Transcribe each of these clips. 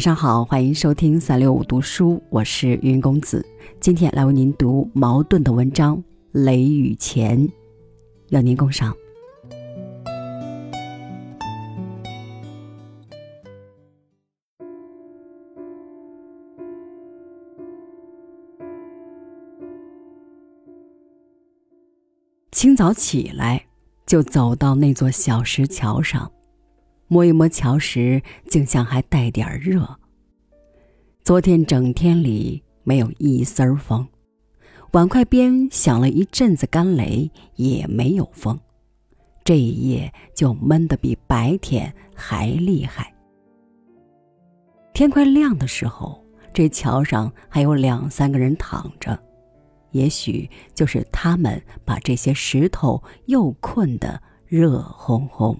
晚上好，欢迎收听三六五读书，我是云公子。今天来为您读矛盾的文章《雷雨前》，要您共赏。清早起来，就走到那座小石桥上。摸一摸桥石，竟像还带点热。昨天整天里没有一丝儿风，碗筷边响了一阵子干雷，也没有风。这一夜就闷得比白天还厉害。天快亮的时候，这桥上还有两三个人躺着，也许就是他们把这些石头又困得热烘烘。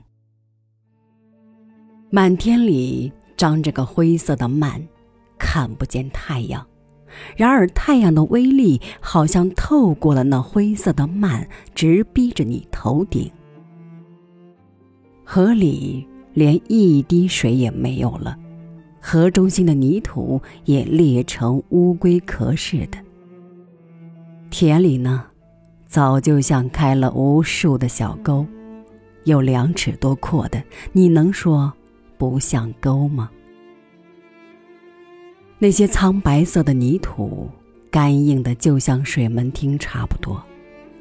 满天里张着个灰色的幔，看不见太阳。然而太阳的威力好像透过了那灰色的幔，直逼着你头顶。河里连一滴水也没有了，河中心的泥土也裂成乌龟壳似的。田里呢，早就像开了无数的小沟，有两尺多阔的，你能说？不像沟吗？那些苍白色的泥土，干硬的就像水门汀差不多，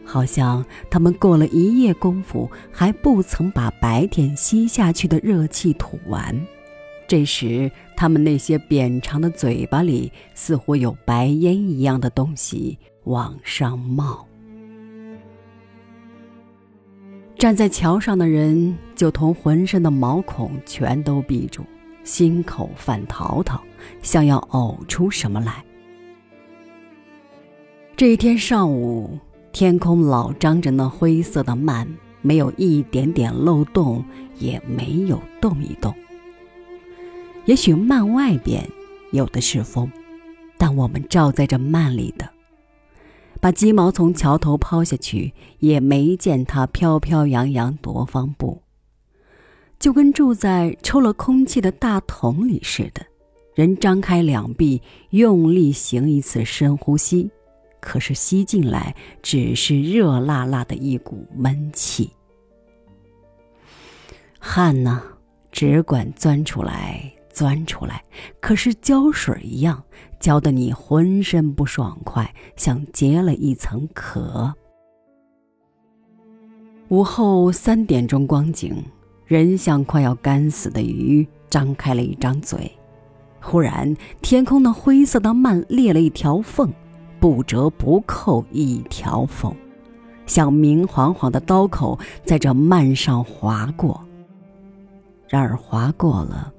好像他们过了一夜功夫，还不曾把白天吸下去的热气吐完。这时，他们那些扁长的嘴巴里，似乎有白烟一样的东西往上冒。站在桥上的人就同浑身的毛孔全都闭住，心口犯淘淘，像要呕出什么来。这一天上午，天空老张着那灰色的幔，没有一点点漏洞，也没有动一动。也许幔外边有的是风，但我们照在这幔里的。把鸡毛从桥头抛下去，也没见它飘飘扬扬多方步，就跟住在抽了空气的大桶里似的。人张开两臂，用力行一次深呼吸，可是吸进来只是热辣辣的一股闷气。汗呢，只管钻出来。钻出来，可是胶水一样，浇得你浑身不爽快，像结了一层壳。午后三点钟光景，人像快要干死的鱼，张开了一张嘴。忽然，天空的灰色的幔裂了一条缝，不折不扣一条缝，像明晃晃的刀口在这幔上划过。然而划过了。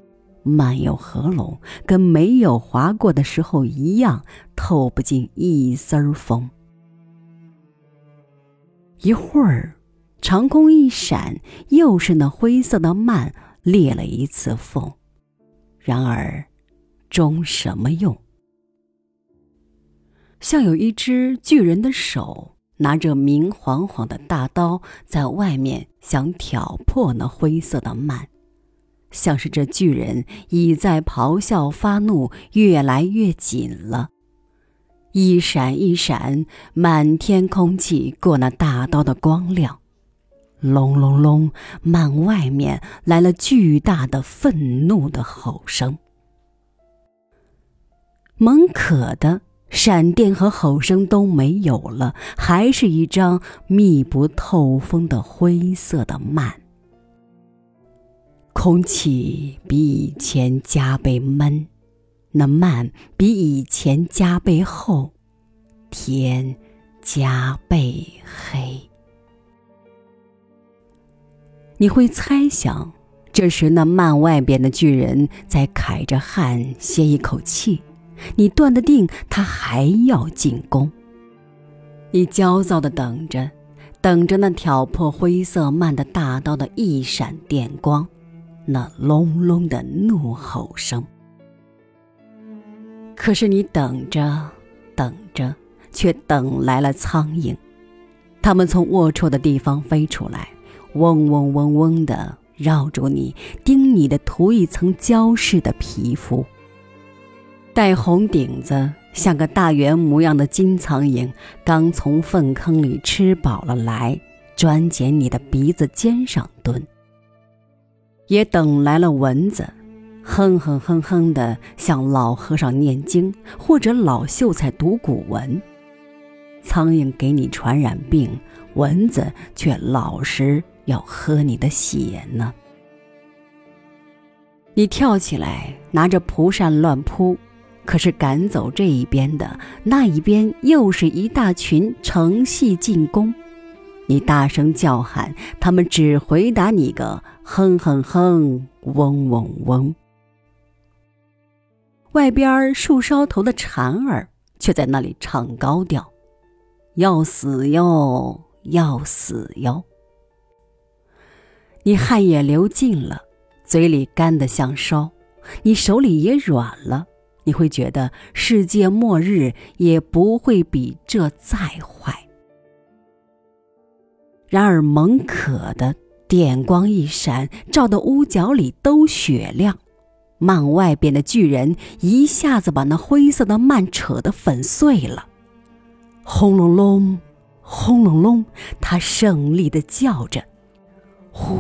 漫有合拢，跟没有划过的时候一样，透不进一丝儿风。一会儿，长空一闪，又是那灰色的幔裂了一次缝。然而，终什么用？像有一只巨人的手，拿着明晃晃的大刀，在外面想挑破那灰色的幔。像是这巨人已在咆哮发怒，越来越紧了。一闪一闪，满天空气过那大刀的光亮。隆隆隆，幔外面来了巨大的愤怒的吼声。蒙可的闪电和吼声都没有了，还是一张密不透风的灰色的幔。空气比以前加倍闷，那幔比以前加倍厚，天加倍黑。你会猜想，这时那幔外边的巨人在揩着汗歇一口气，你断得定他还要进攻。你焦躁的等着，等着那挑破灰色幔的大刀的一闪电光。那隆隆的怒吼声。可是你等着，等着，却等来了苍蝇。它们从龌龊的地方飞出来，嗡嗡嗡嗡的绕住你，叮你的涂一层胶似的皮肤，带红顶子，像个大圆模样的金苍蝇，刚从粪坑里吃饱了来，专捡你的鼻子尖上蹲。也等来了蚊子，哼哼哼哼的，像老和尚念经或者老秀才读古文。苍蝇给你传染病，蚊子却老实要喝你的血呢。你跳起来，拿着蒲扇乱扑，可是赶走这一边的，那一边又是一大群成系进攻。你大声叫喊，他们只回答你个哼哼哼，嗡嗡嗡。外边树梢头的蝉儿却在那里唱高调：“要死哟，要死哟！”你汗也流尽了。嘴里干得像烧，你手里也软了。你会觉得世界末日也不会比这再坏。然而蒙可的电光一闪，照得屋角里都雪亮。幔外边的巨人一下子把那灰色的幔扯得粉碎了。轰隆隆，轰隆隆，他胜利的叫着：“呼！”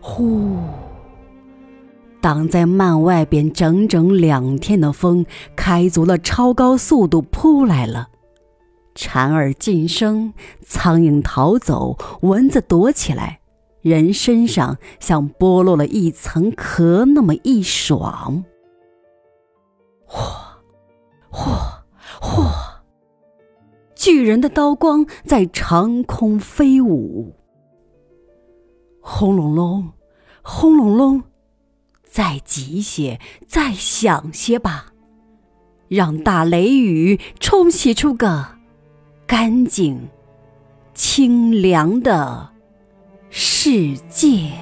呼！挡在幔外边整整两天的风，开足了超高速度扑来了。蝉儿噤声，苍蝇逃走，蚊子躲起来，人身上像剥落了一层壳那么一爽。嚯，嚯，嚯！巨人的刀光在长空飞舞。轰隆隆，轰隆隆，再急些，再响些吧，让大雷雨冲洗出个干净、清凉的世界。